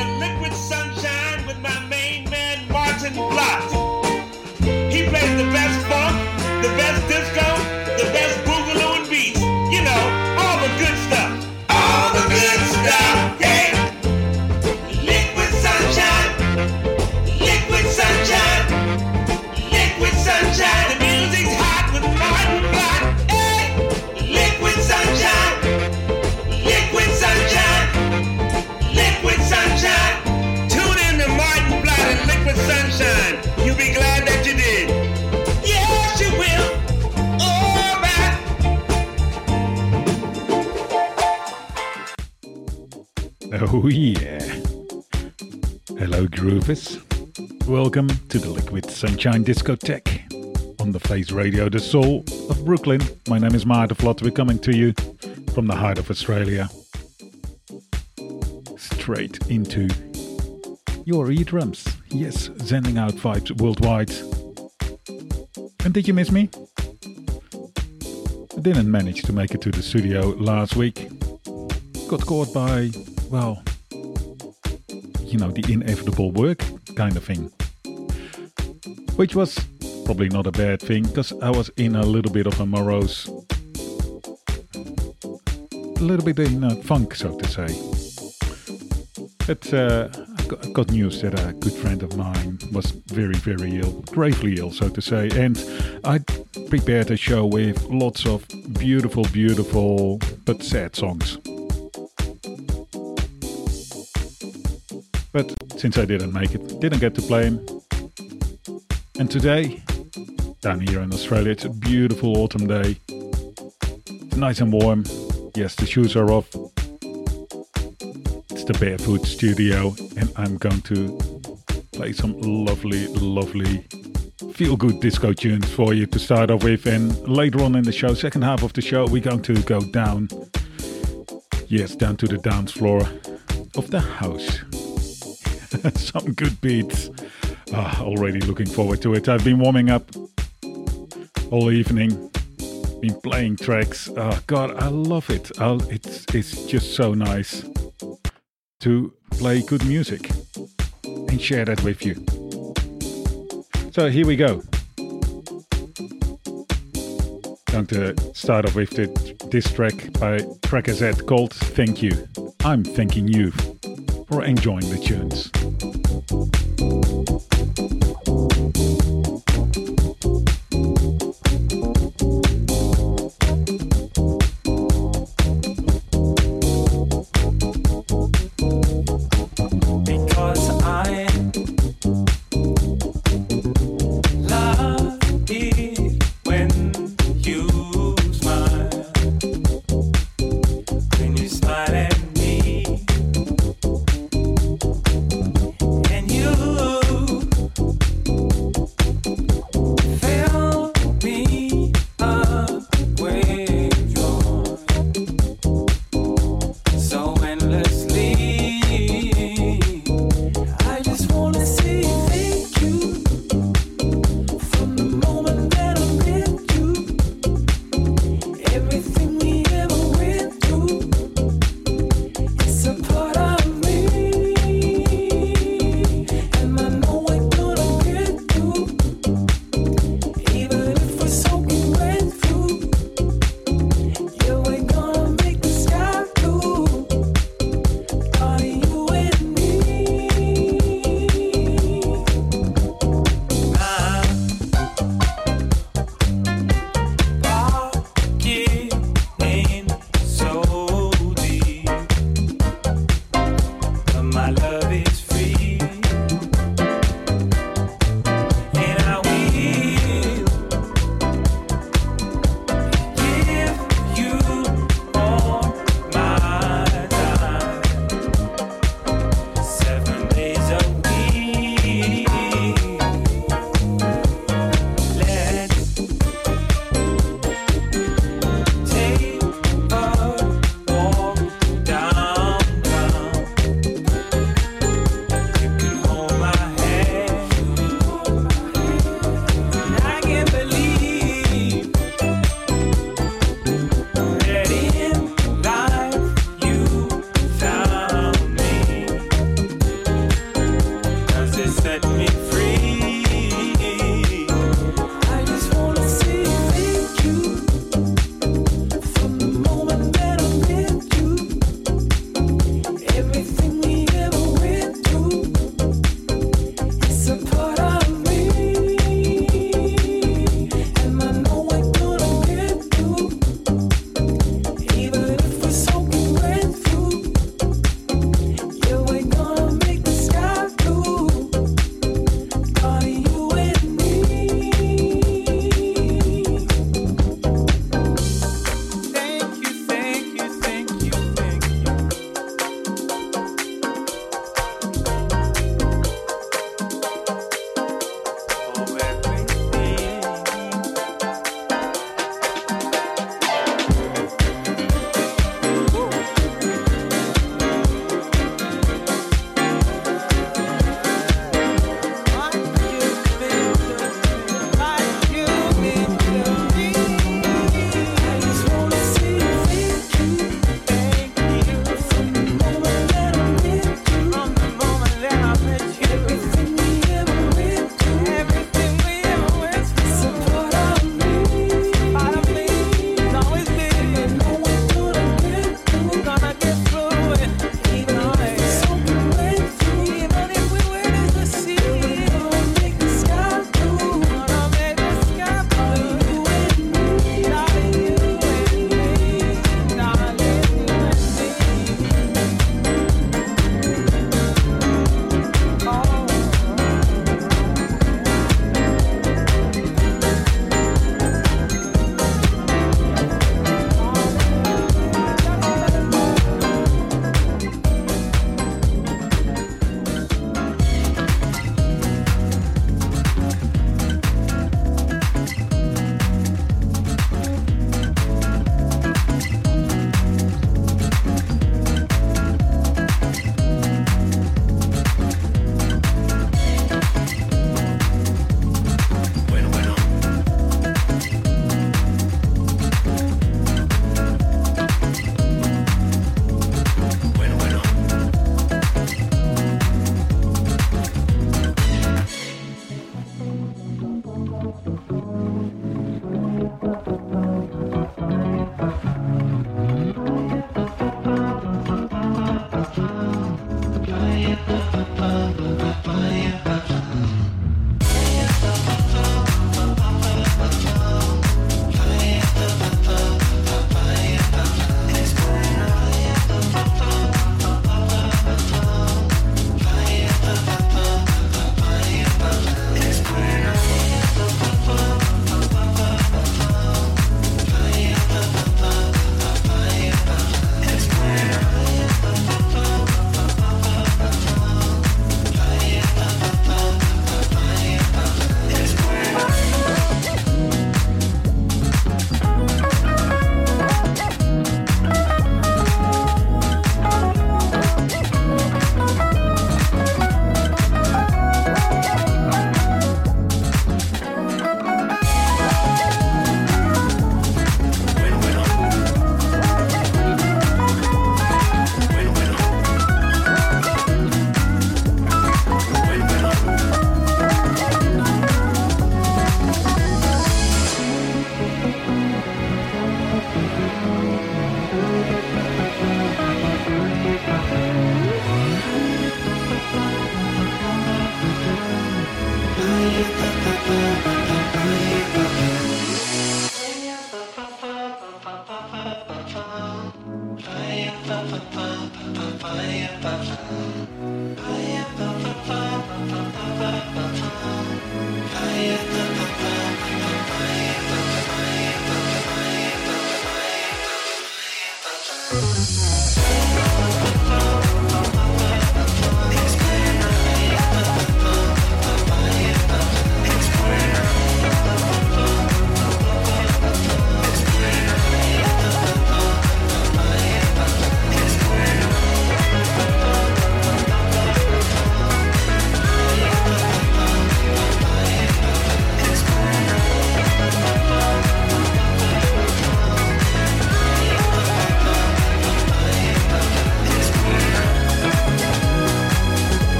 to Liquid Sunshine with my main man, Maarten Vlot. He plays the best funk, the best disco, Oh yeah. Hello Groovers. Welcome to the Liquid Sunshine Discotheque on the Face Radio, the soul of Brooklyn. My name is Maarten Vlot. We're coming to you from the heart of Australia. Straight into your eardrums. Yes, sending out vibes worldwide. And did you miss me? I didn't manage to make it to the studio last week. Got caught by, well, you know, the inevitable work kind of thing. Which was probably not a bad thing because I was in a little bit of a morose, a little bit in a funk, so to say. But uh, I got, I got news that a good friend of mine was very, very ill, gravely ill, so to say, and I prepared a show with lots of beautiful, beautiful, but sad songs. Since I didn't make it, didn't get to play him. And today, down here in Australia, it's a beautiful autumn day. It's nice and warm. Yes, the shoes are off. It's the Barefoot Studio, and I'm going to play some lovely, lovely feel good disco tunes for you to start off with. And later on in the show, second half of the show, we're going to go down. Yes, down to the dance floor of the house. some good beats. Ah, already looking forward to it. I've been warming up all evening. Been playing tracks. Oh God, I love it. I'll, it's it's just so nice to play good music and share that with you. So here we go. Going to start off with the, this track by Z called Thank You. I'm thanking you for enjoying the tunes.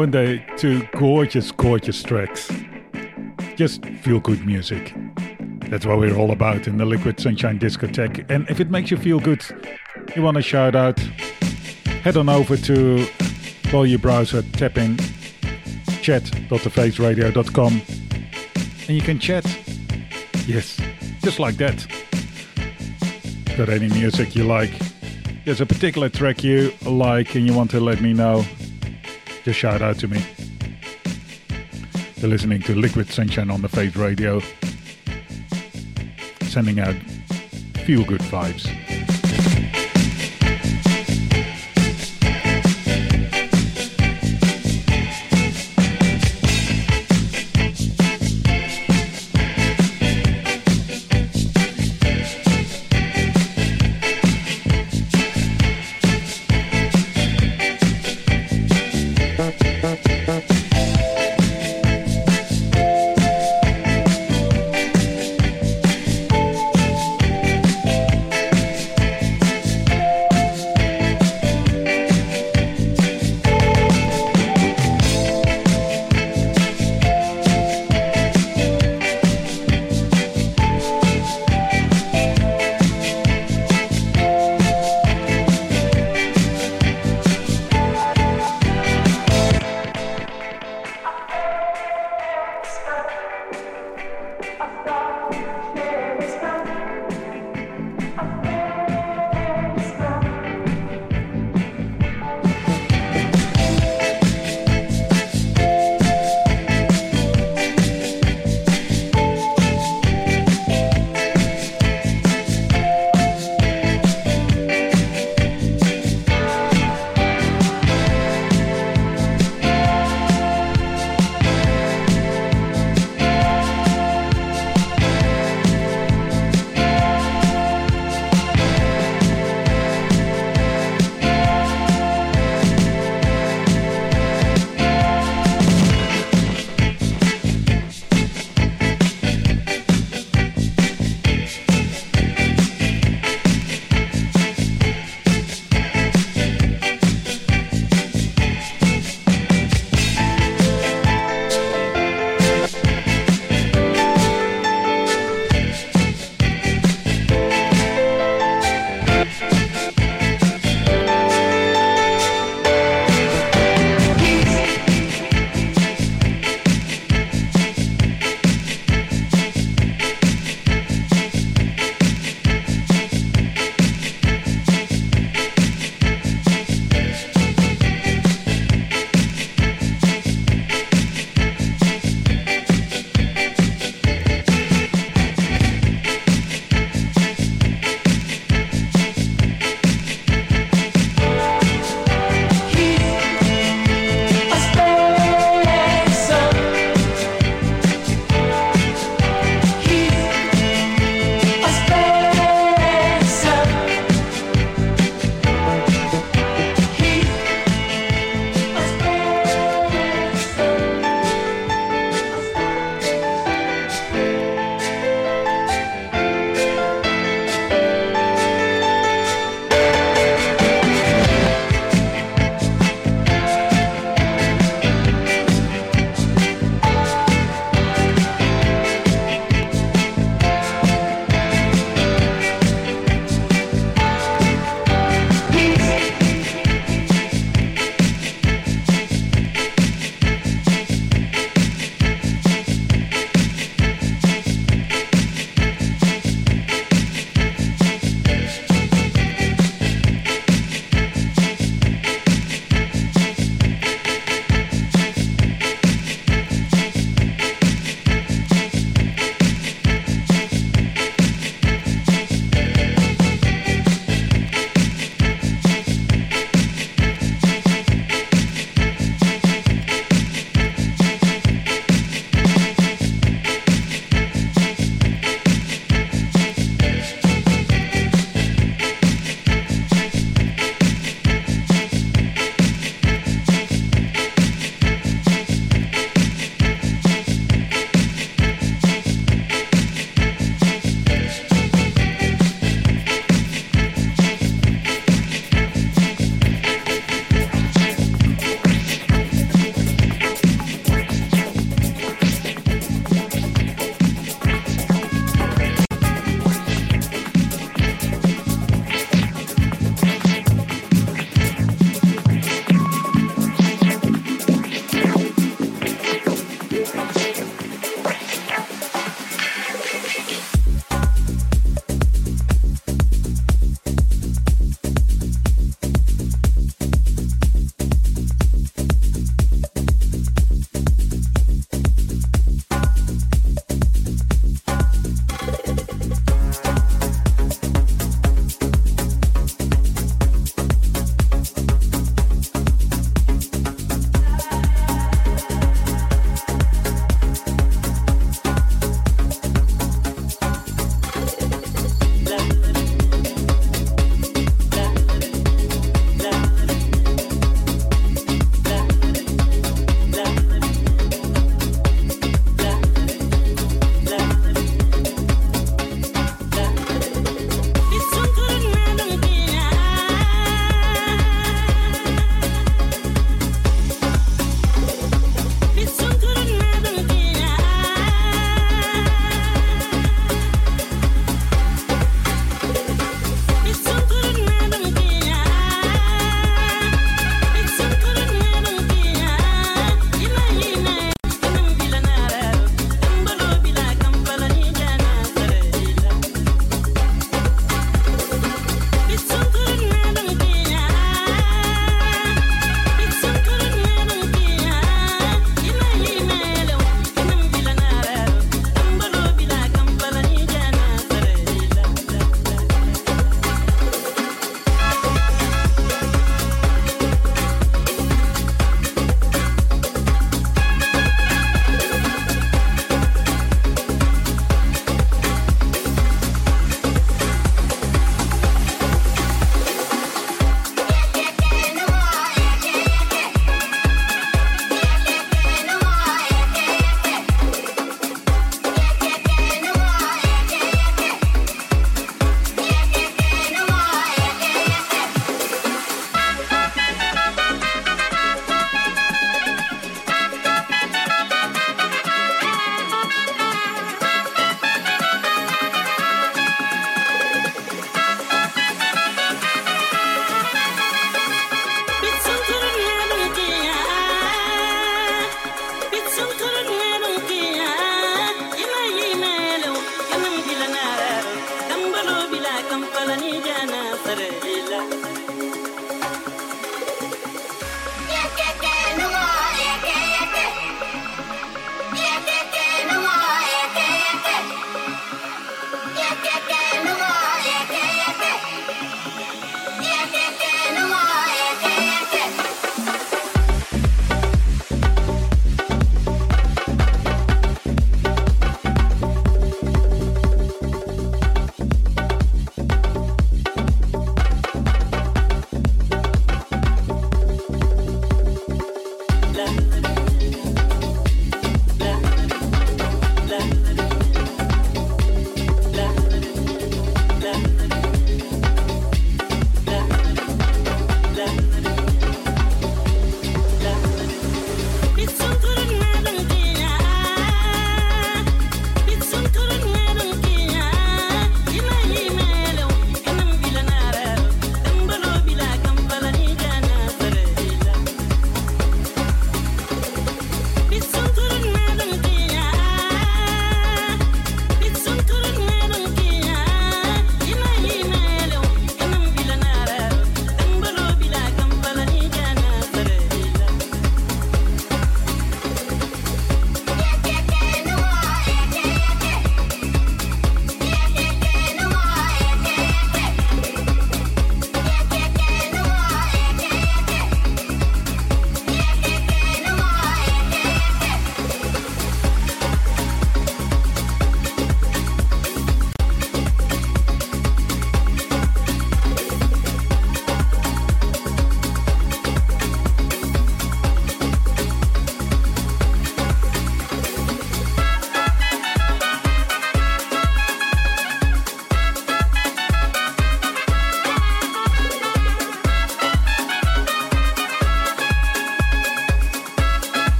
One two gorgeous, gorgeous tracks. Just feel good music. That's what we're all about in the Liquid Sunshine Discotheque. And if it makes you feel good, you want to shout out, head on over to while your browser, tap in chat.thefaceradio.com and you can chat. Yes, just like that. Got any music you like? There's a particular track you like and you want to let me know, just shout out to me. You're listening to Liquid Sunshine on the Face Radio, sending out feel good vibes.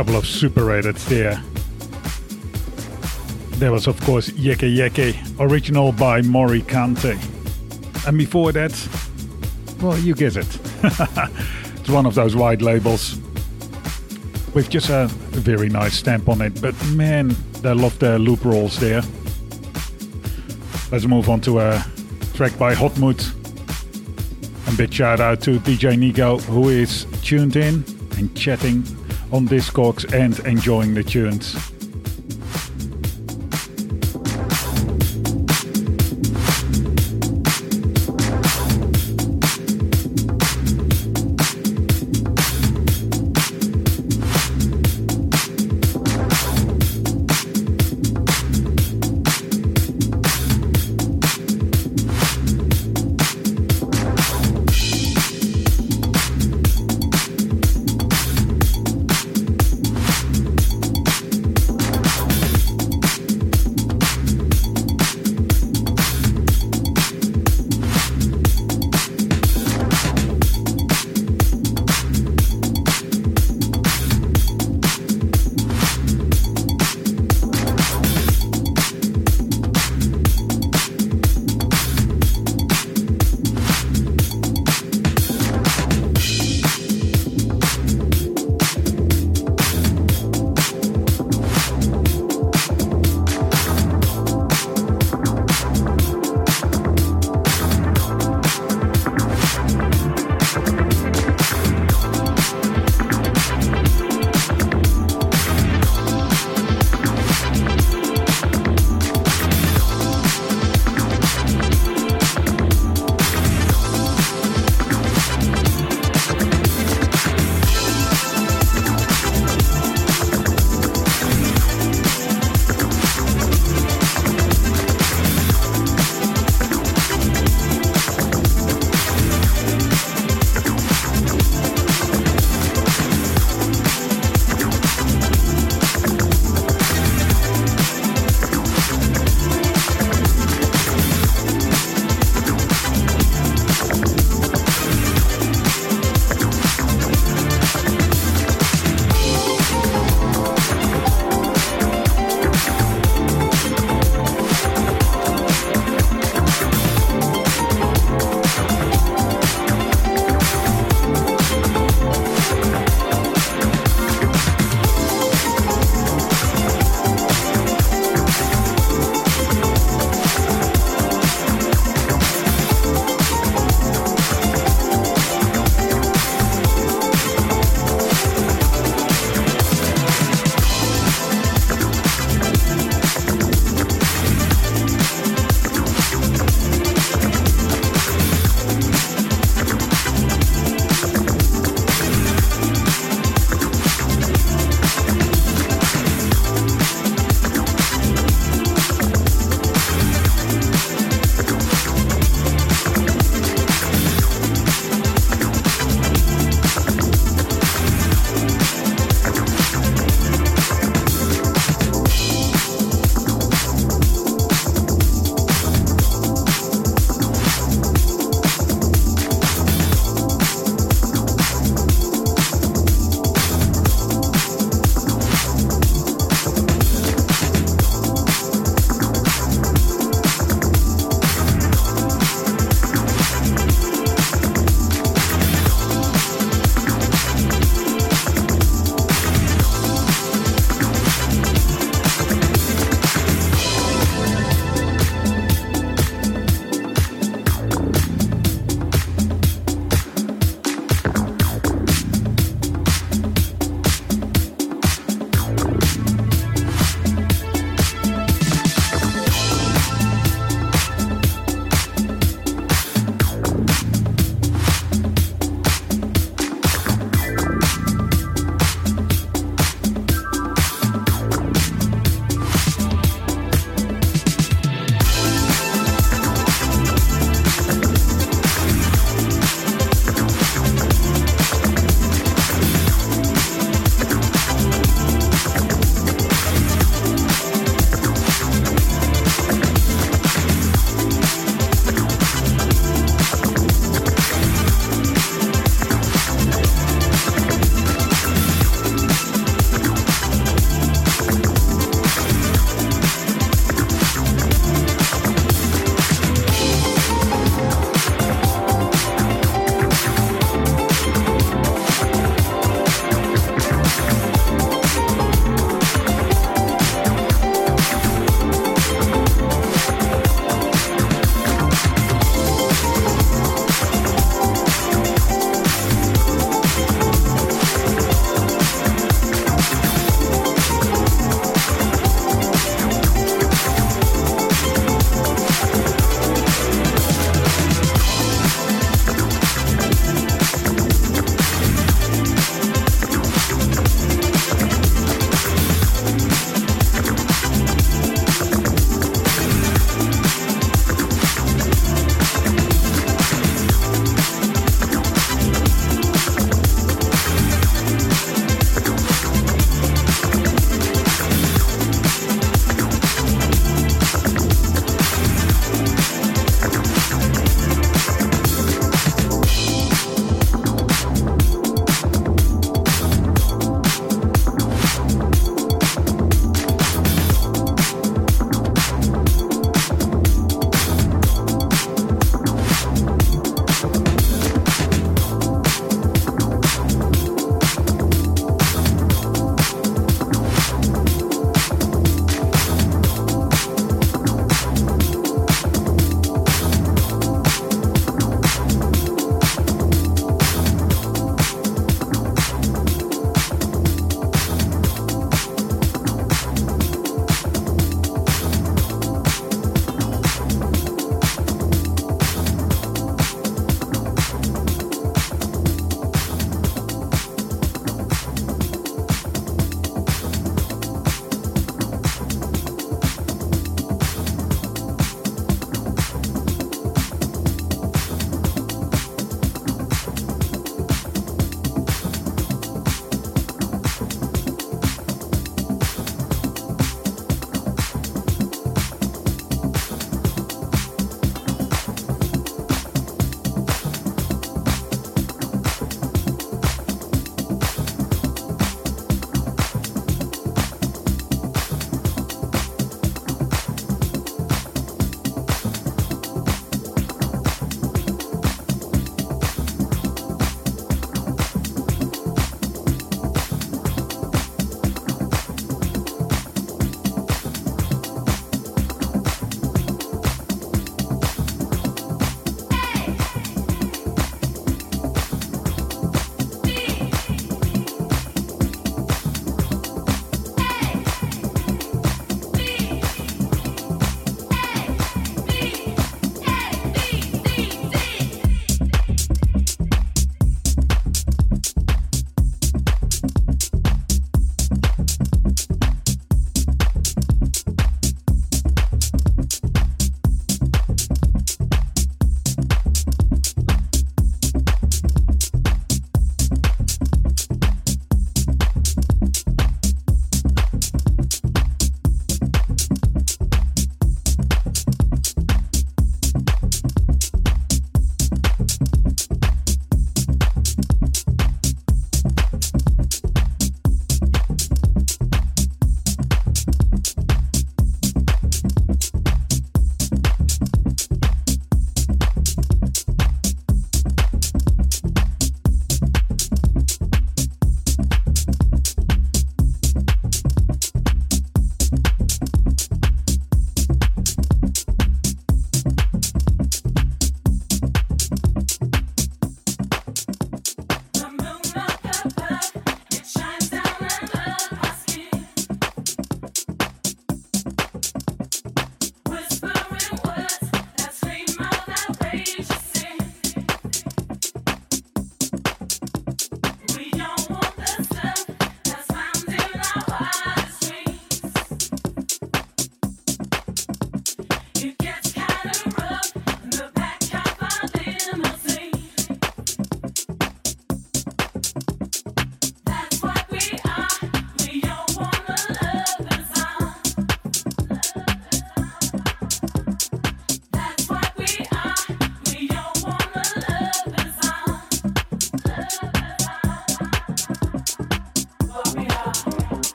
Couple of super rated there. There was, of course, Yeke Yeke, original by Mory Kante. And before that, well, you guess it. it's one of those wide labels with just a very nice stamp on it. But man, they love their loop rolls there. Let's move on to a track by Hot Hotmood. A big shout out to DJ Nico, who is tuned in and chatting on Discogs and enjoying the tunes.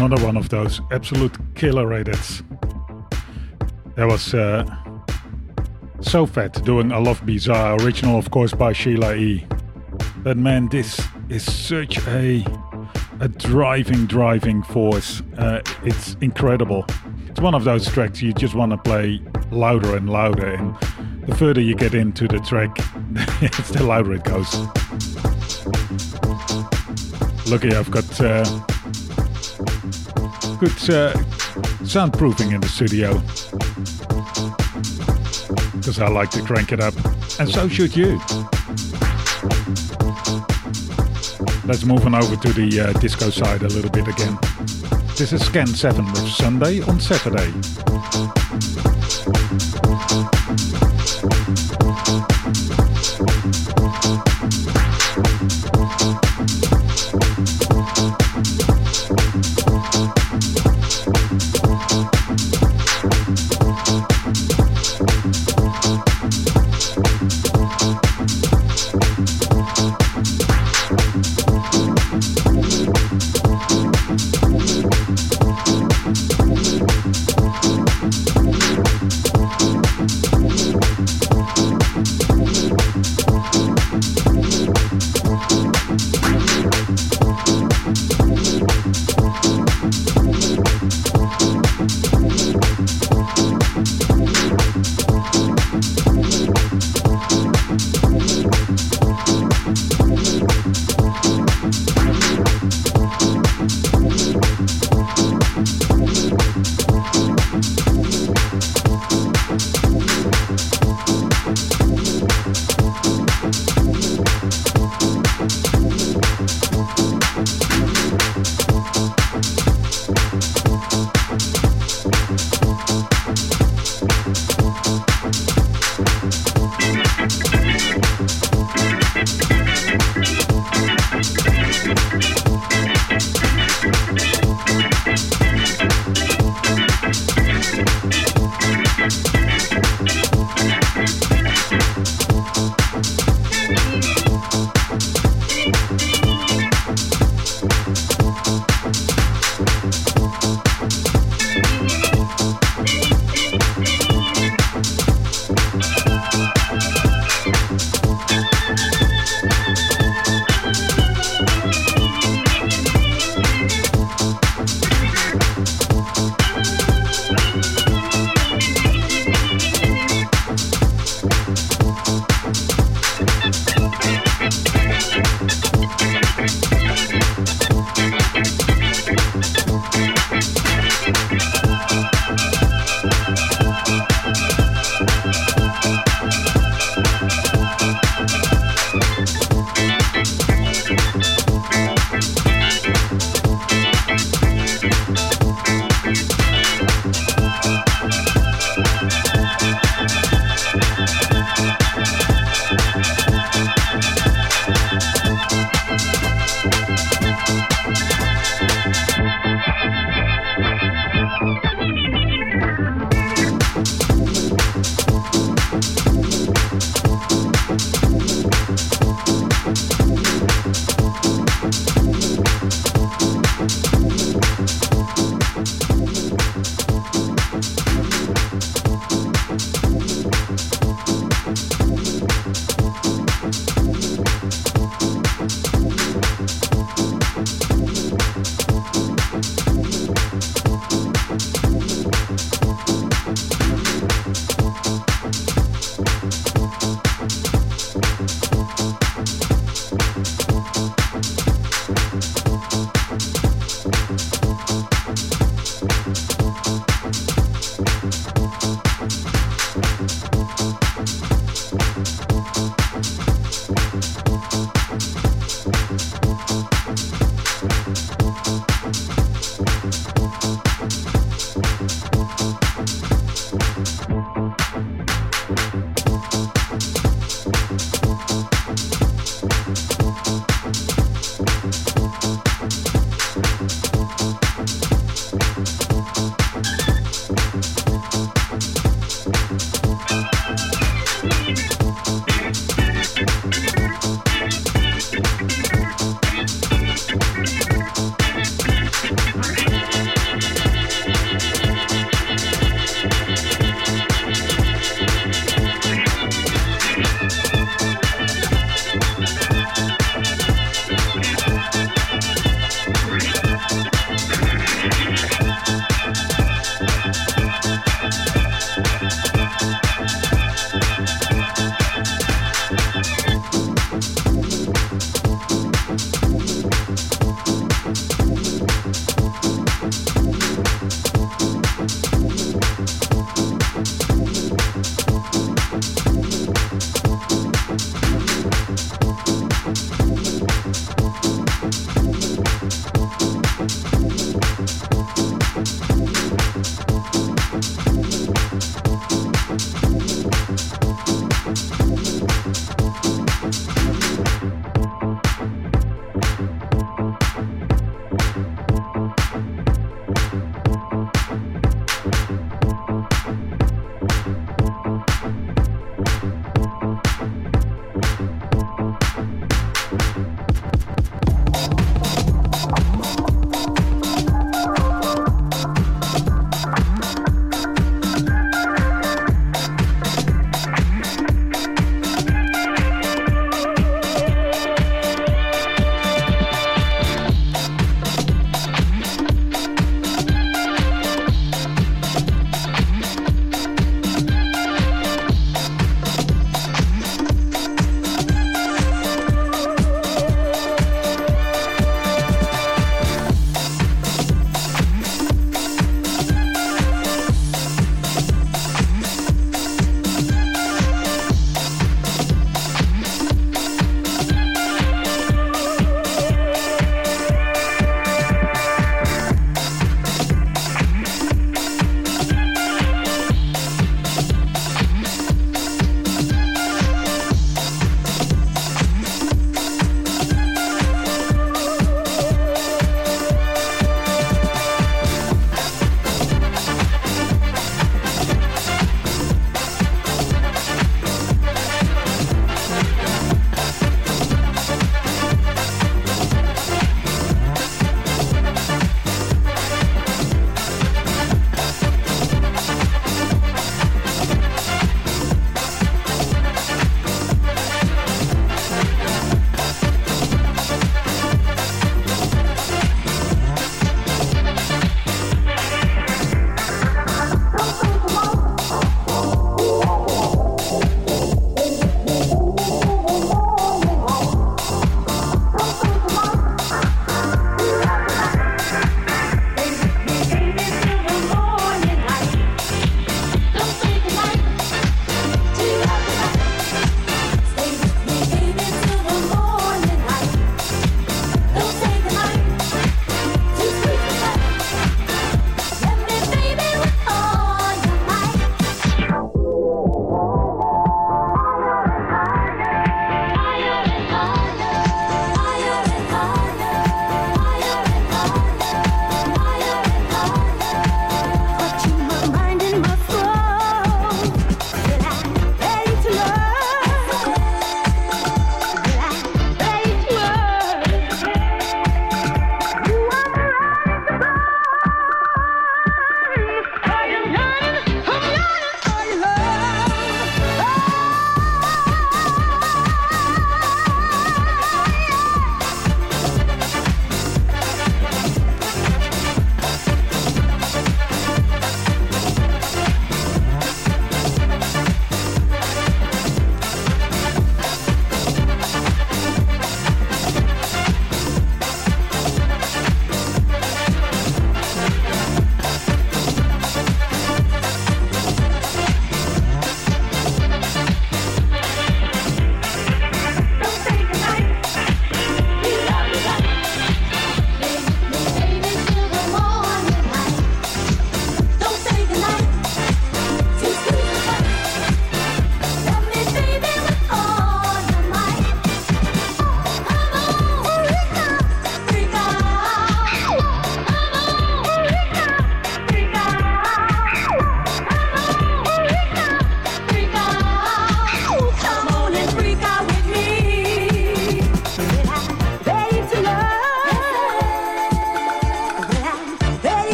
Another one of those absolute killer edits. There was uh, So Fat doing A Love Bizarre, original of course by Sheila E. But man, this is such a a driving, driving force. Uh, it's incredible. It's one of those tracks you just want to play louder and louder, and the further you get into the track, the louder it goes. Lucky I've got uh, good uh, soundproofing in the studio because I like to crank it up, and so should you. Let's move on over to the uh, disco side a little bit again. This is Scan 7 with Sunday on Saturday.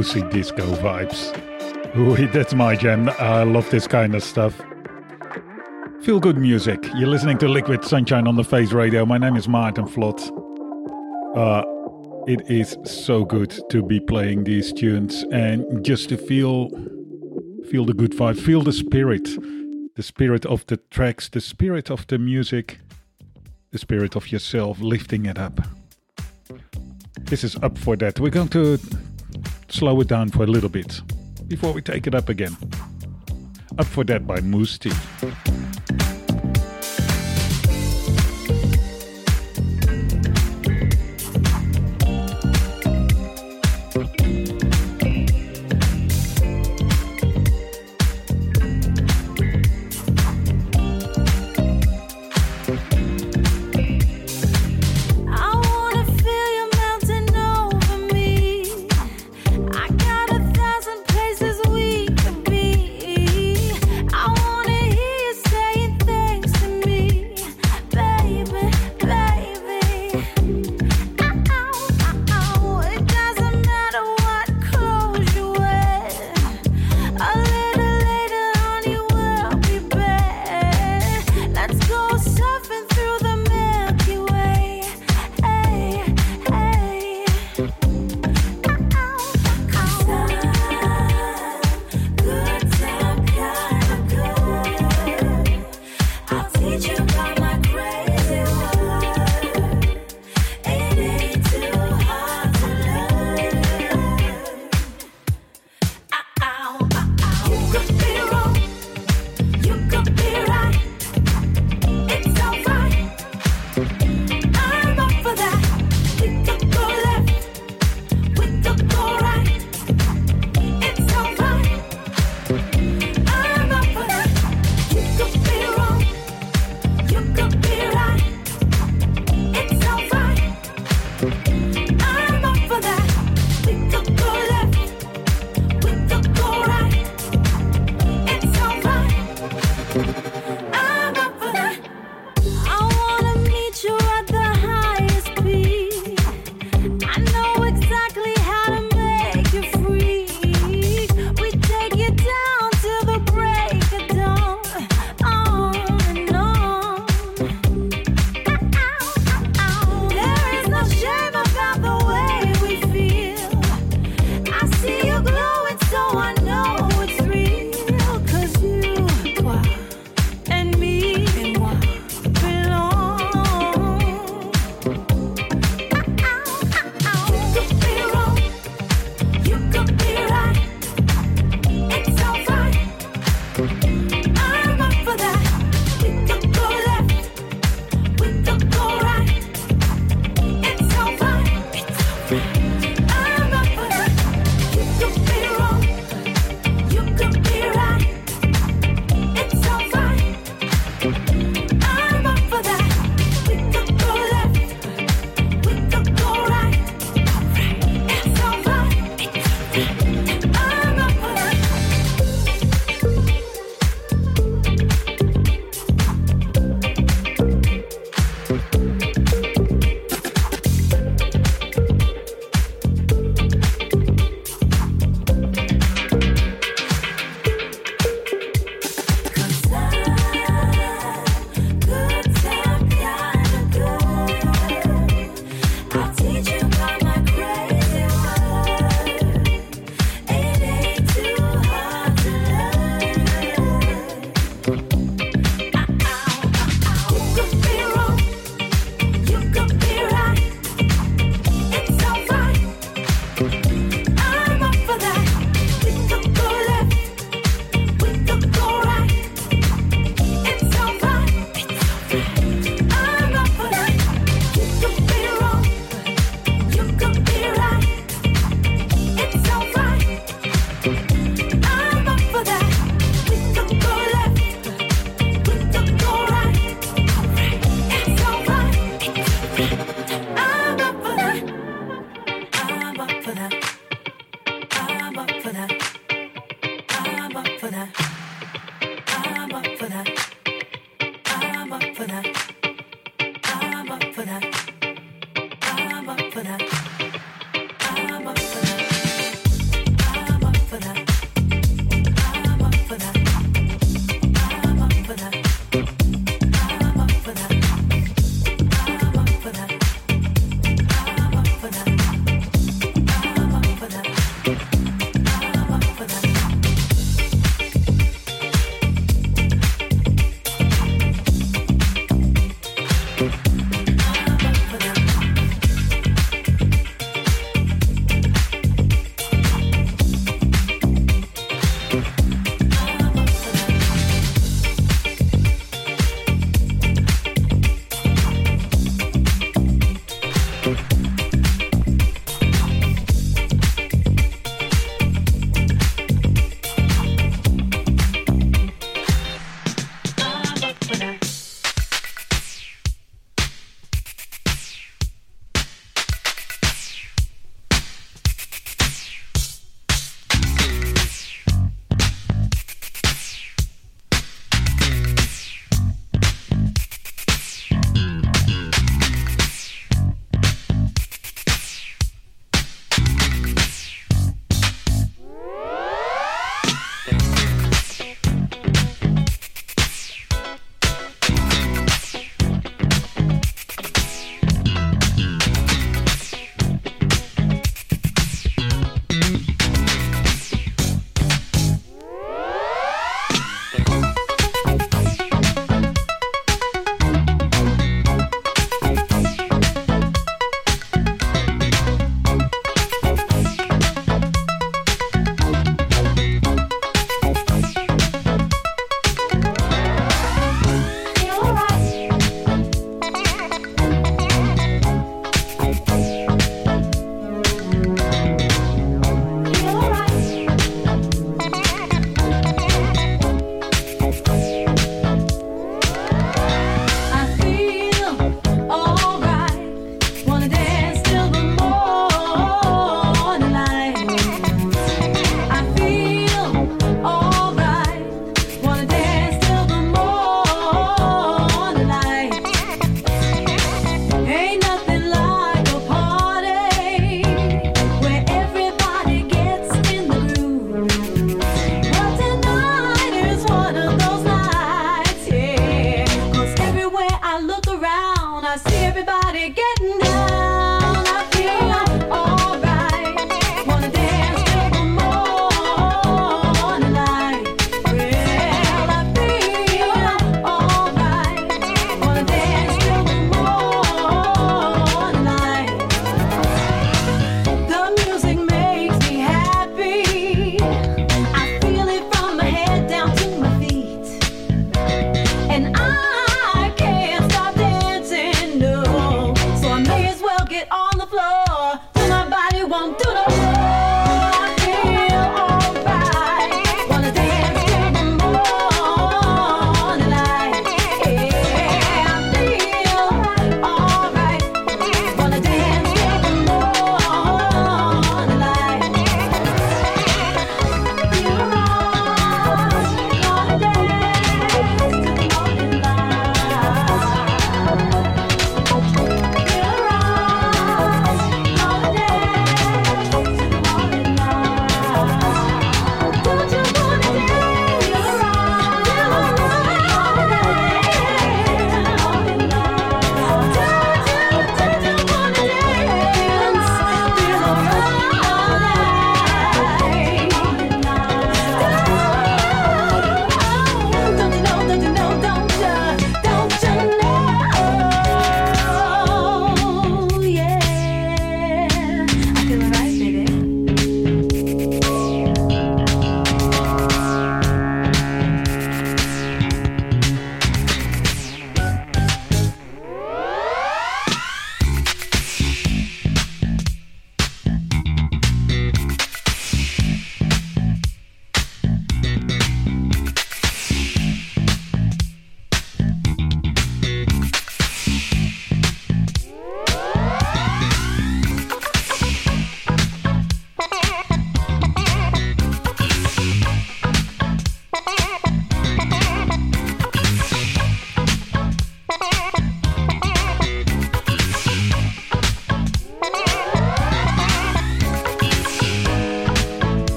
Housey disco vibes. Ooh, that's my jam. I love this kind of stuff. Feel good music. You're listening to Liquid Sunshine on the Face Radio. My name is Maarten Vlot. Uh, it is so good to be playing these tunes and just to feel feel the good vibe, feel the spirit, the spirit of the tracks, the spirit of the music, the spirit of yourself, lifting it up. This is up for that. We're going to slow it down for a little bit before we take it up again. Up for that by Mousse T.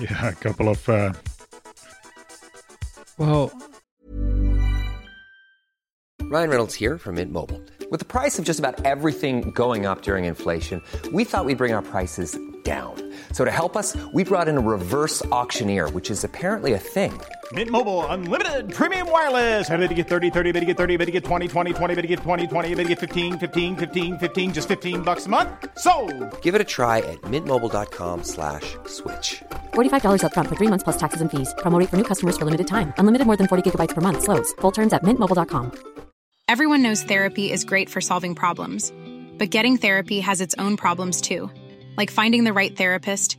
Yeah, a couple of uh, Well, Ryan Reynolds here from Mint Mobile. With the price of just about everything going up during inflation, we thought we'd bring our prices down. So to help us, we brought in a reverse auctioneer, which is apparently a thing. Mint Mobile unlimited premium wireless. Ready to get 30, 30, bit to get 30, bit to get 20, 20, 20, bit to get 20, 20, bit to get 15, 15, 15, 15 just 15 bucks a month. So, Give it a try at mintmobile.com slash switch. $45 upfront for three months plus taxes and fees. Promo rate for new customers for limited time. Unlimited more than 40 gigabytes per month. Slows. Full terms at mintmobile.com. Everyone knows therapy is great for solving problems, but getting therapy has its own problems too, like finding the right therapist,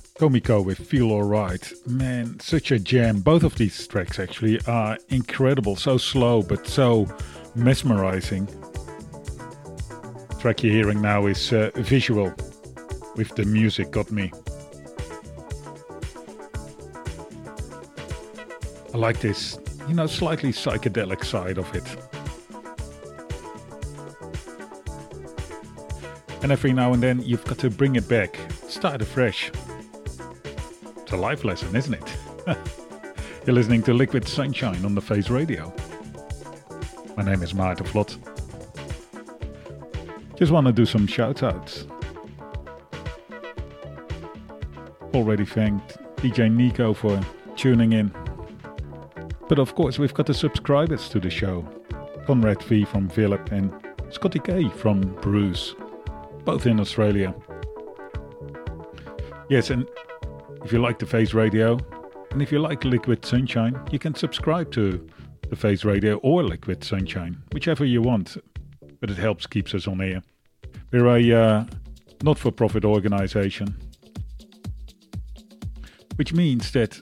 Komiko with Feel Alright. Man, such a jam. Both of these tracks actually are incredible. So slow, but so mesmerizing. track you're hearing now is uh, Visual with the music got me. I like this, you know, slightly psychedelic side of it. And every now and then you've got to bring it back, start afresh. A life lesson, isn't it? You're listening to Liquid Sunshine on the Face Radio. My name is Maarten Vlot. Just want to do some shout outs. Already thanked DJ Nico for tuning in. But of course, we've got the subscribers to the show Conrad V from Phillip and Scotty K from Bruce, both in Australia. Yes, and if you like the Face Radio, and if you like Liquid Sunshine, you can subscribe to the Face Radio or Liquid Sunshine, whichever you want. But it helps keeps us on air. We're a uh, not-for-profit organization, which means that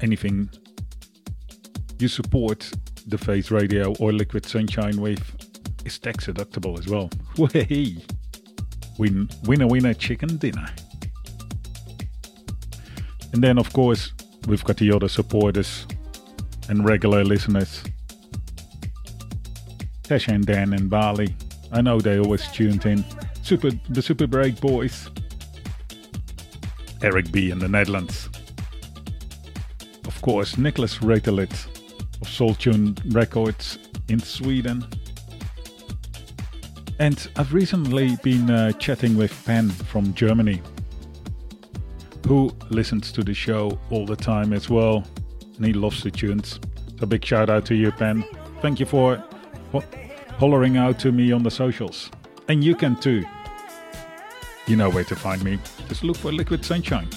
anything you support the Face Radio or Liquid Sunshine with is tax deductible as well. Way! Win, winner, winner, chicken dinner. And then, of course, we've got the other supporters and regular listeners. Tasha and Dan in Bali. I know they always tuned in. Super, the Super Break Boys. Eric B in the Netherlands. Of course, Nicholas Retelit of Soul Tune Records in Sweden. And I've recently been uh, chatting with Pen from Germany, who listens to the show all the time as well, and he loves the tunes. So big shout out to you, Pen. Thank you for ho- hollering out to me on the socials, and you can too. You know where to find me. Just look for Liquid Sunshine.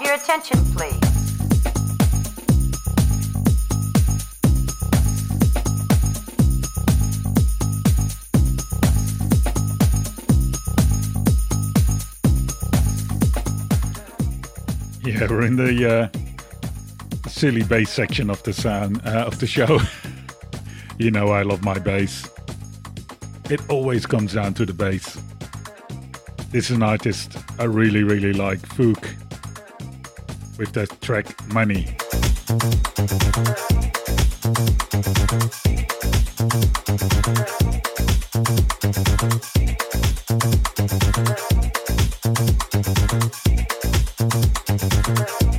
Have your attention, please? Yeah, we're in the uh, silly bass section of the sound uh, of the show. you know, I love my bass. It always comes down to the bass. This is an artist I really, really like, Fook, with the track Money. Thank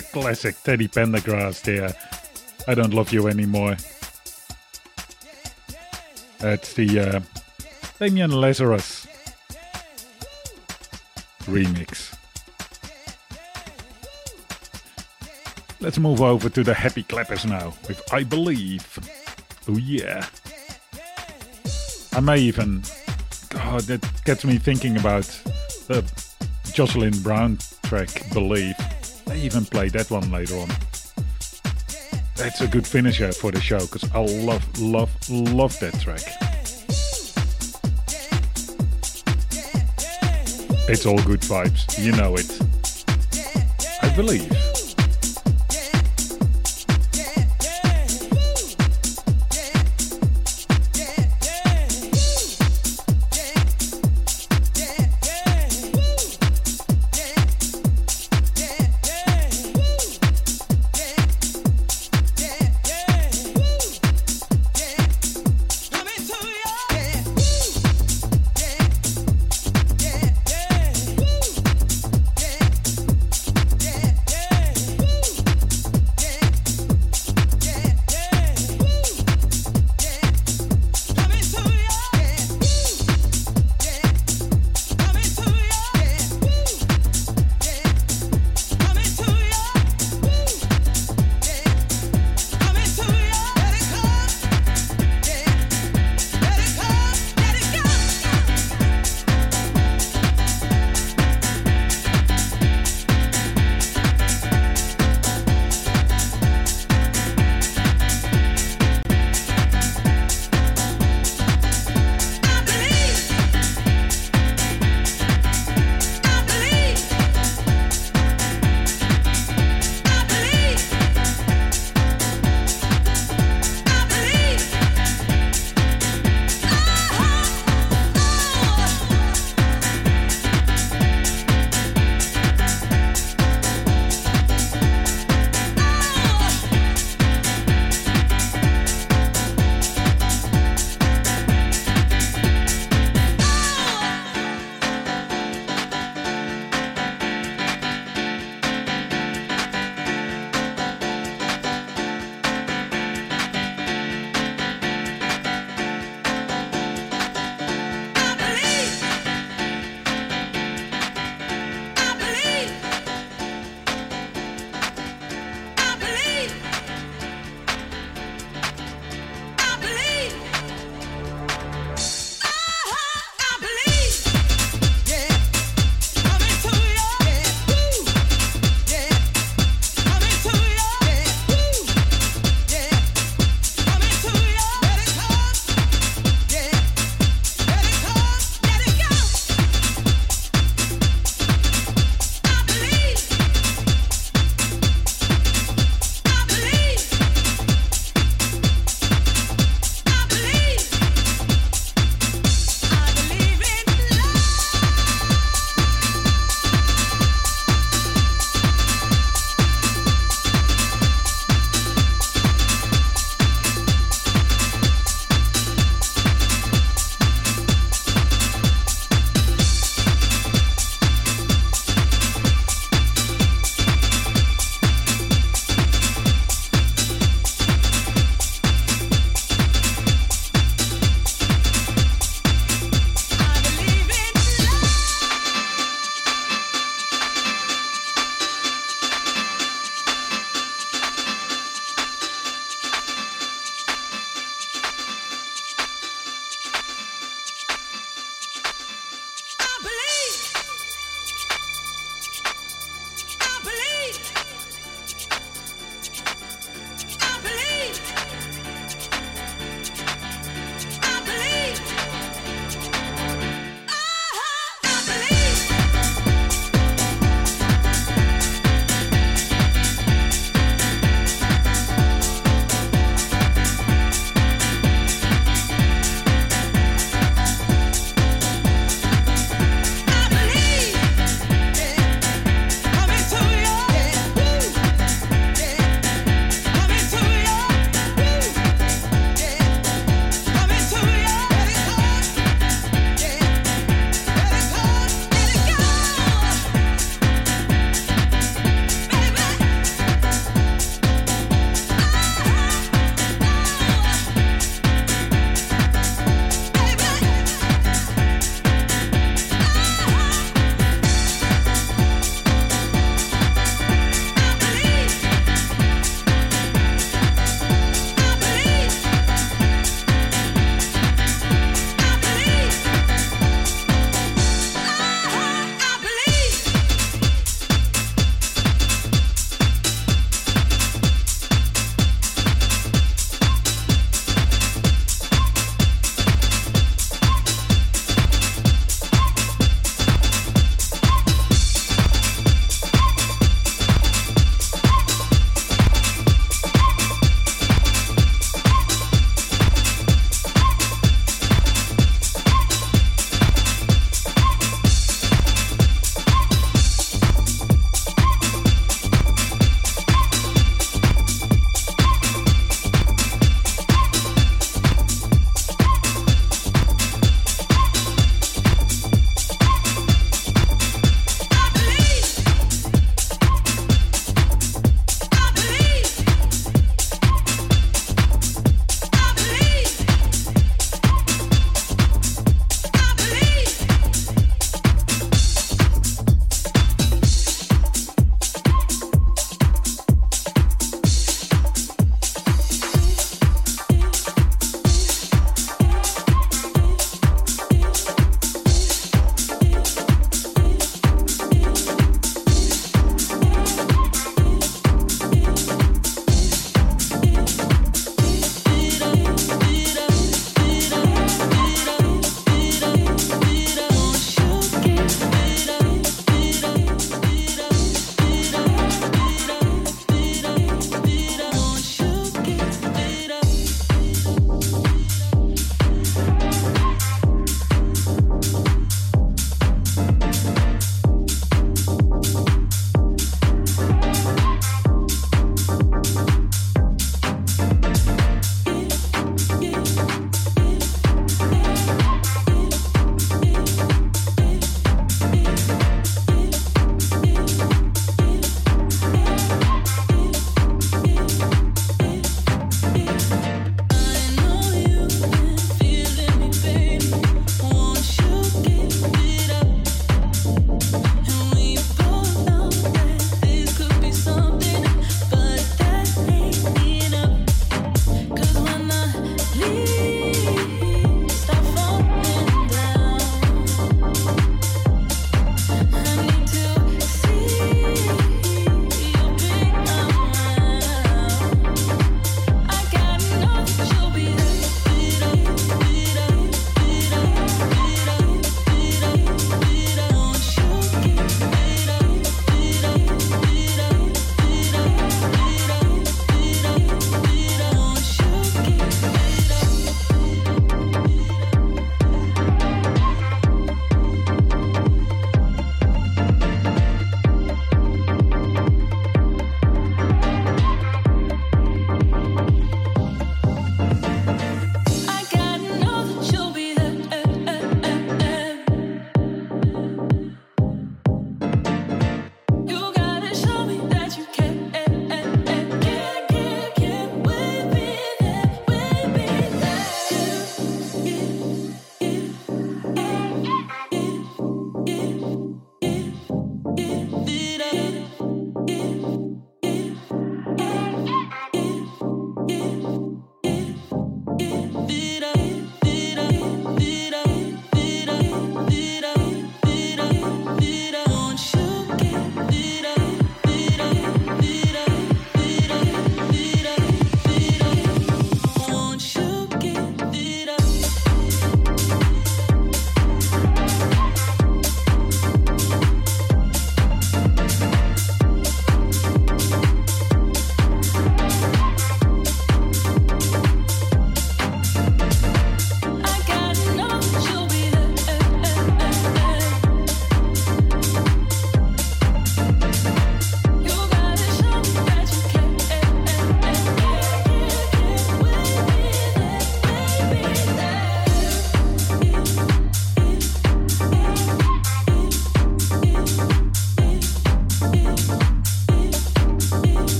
course, the classic Teddy Pendergrass there. I don't love you anymore. That's the uh, Damian Lazarus remix. Let's move over to the Happy Clappers now with I Believe. Oh yeah. I may even. God, that gets me thinking about the Jocelyn Brown track, Believe. Even play that one later on. That's a good finisher for the show because I love, love, love that track. It's all good vibes, you know it. I believe.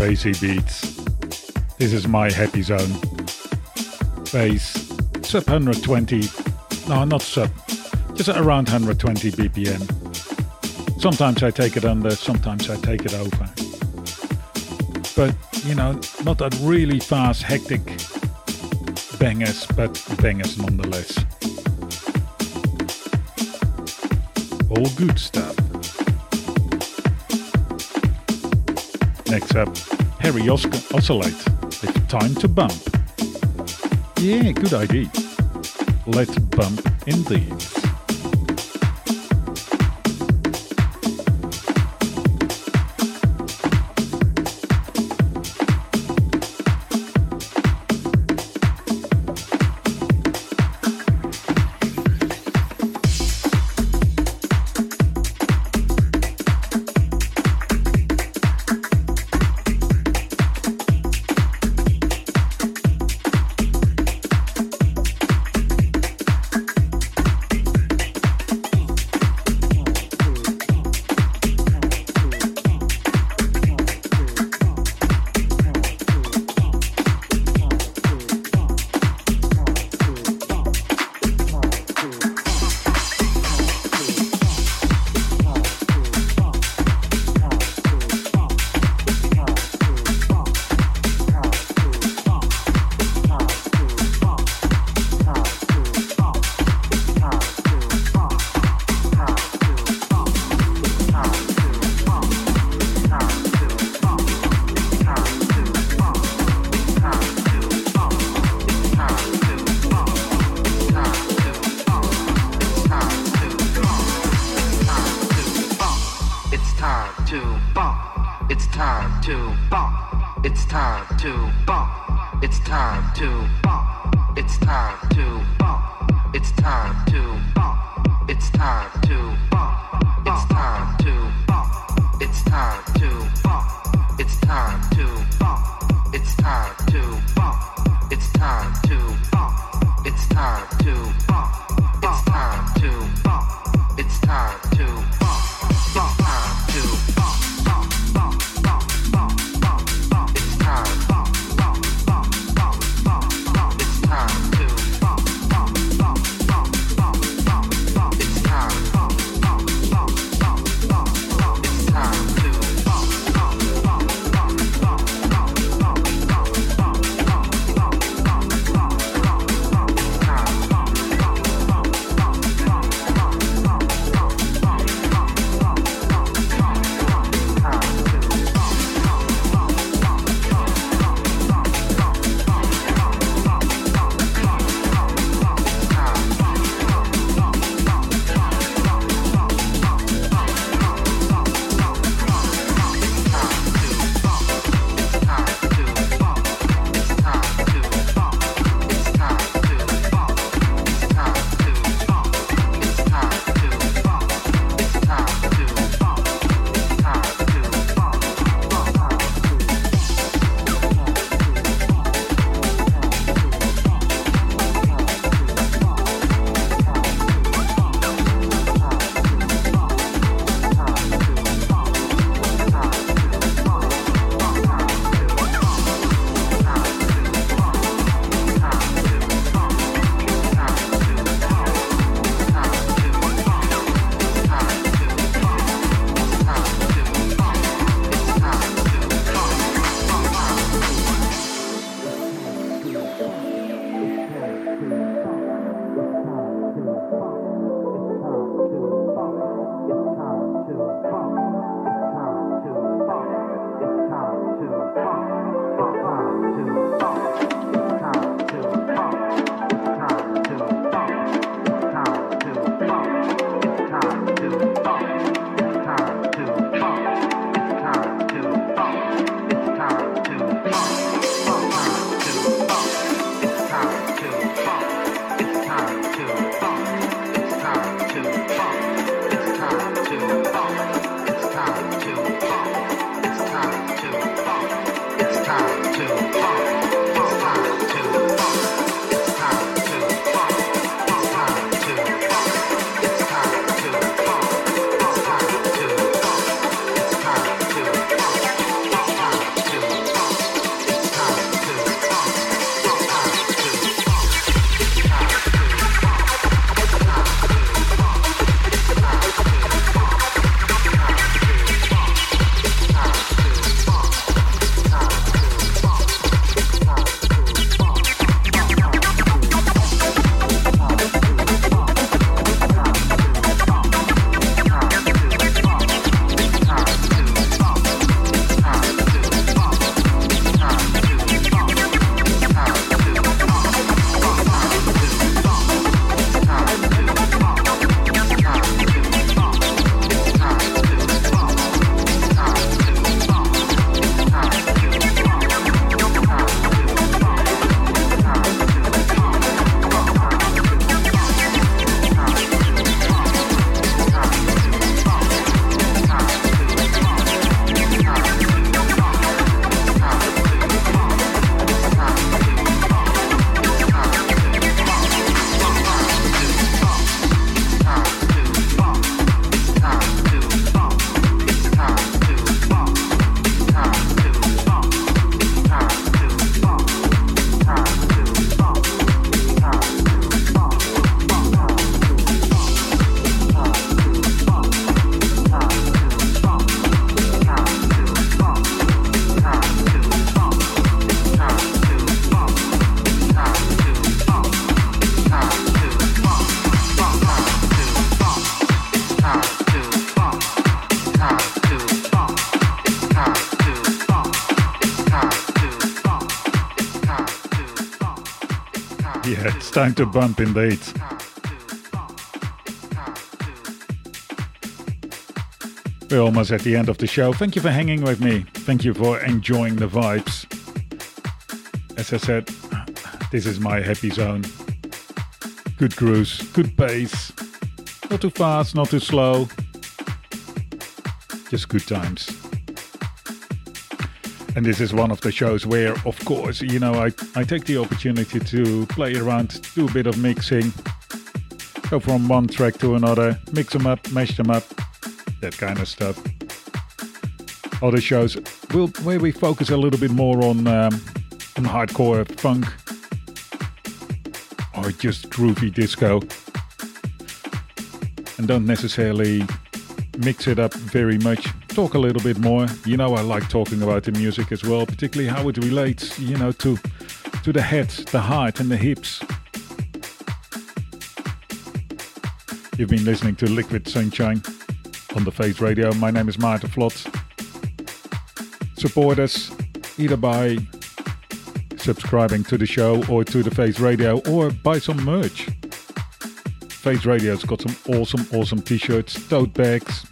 Bassy beats. This is my happy zone. Bass, sub 120. No, not sub. Just around 120 BPM. Sometimes I take it under, sometimes I take it over. But, you know, not that really fast, hectic bangers, but bangers nonetheless. All good stuff. Next up, Harry Os- Oscillate with Time to Bump. Yeah, good idea. Let's bump indeed. It's time to bump indeed. We're almost at the end of the show. Thank you for hanging with me. Thank you for enjoying the vibes. As I said, this is my happy zone. Good cruise, good pace. Not too fast, not too slow. Just good times. And this is one of the shows where, of course, you know, I, I take the opportunity to play around, do a bit of mixing, go from one track to another, mix them up, mash them up, that kind of stuff. Other shows will where we focus a little bit more on um, on hardcore funk or just groovy disco, and don't necessarily mix it up very much. Talk a little bit more. You know, I like talking about the music as well, particularly how it relates, you know, to to the head, the heart, and the hips. You've been listening to Liquid Sunshine on the Face Radio. My name is Maarten Vlot. Support us either by subscribing to the show or to the Face Radio or buy some merch. Face Radio's got some awesome, awesome t shirts, tote bags,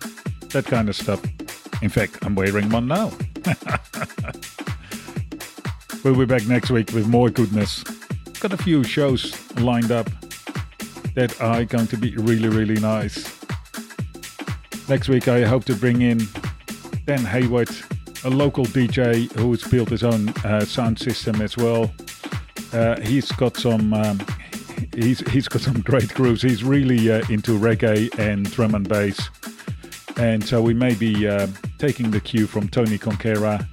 that kind of stuff. In fact, I'm wearing one now. we'll be back next week with more goodness. Got a few shows lined up that are going to be really, really nice. Next week, I hope to bring in Dan Hayward, a local DJ who's built his own uh, sound system as well. Uh, he's got some. Um, he's he's got some great grooves. He's really uh, into reggae and drum and bass, and so we may be uh, taking the cue from Tony Conquera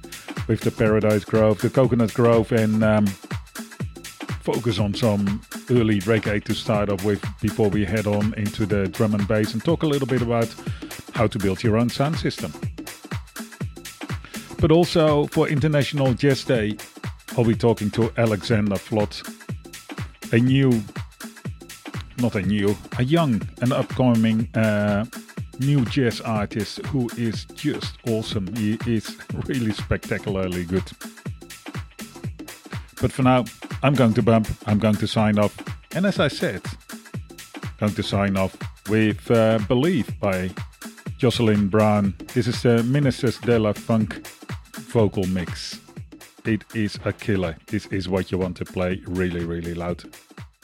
with the Paradise Grove, the Coconut Grove, and um, focus on some early reggae to start off with before we head on into the drum and bass and talk a little bit about how to build your own sound system. But also for International Jazz Day, I'll be talking to Alexander Flott, a new, not a new, a young and upcoming uh, new jazz artist who is just awesome. He is really spectacularly good. But for now, I'm going to bump, I'm going to sign off. And as I said, going to sign off with uh, Believe by Jocelyn Brown. This is the Ministers de la Funk vocal mix. It is a killer. This is what you want to play really, really loud.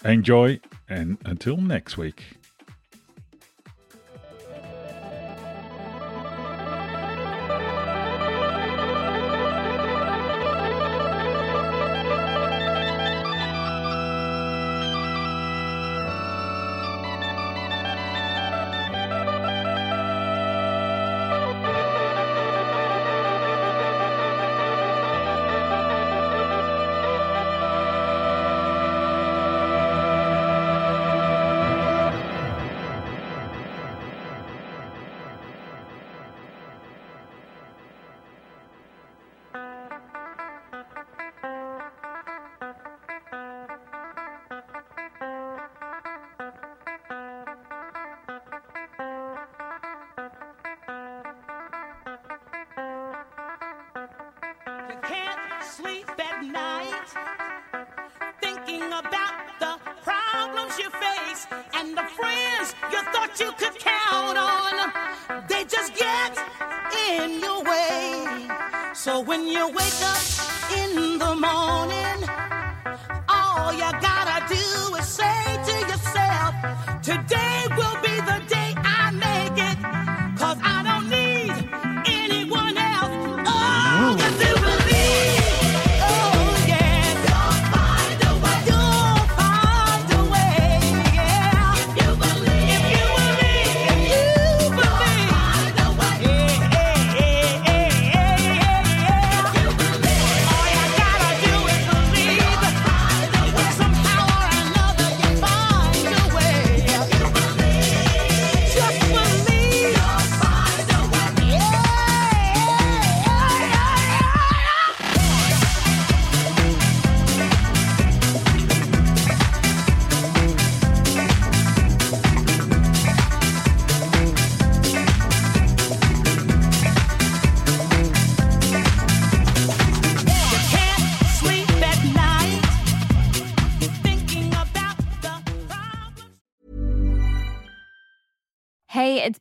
Enjoy, and until next week.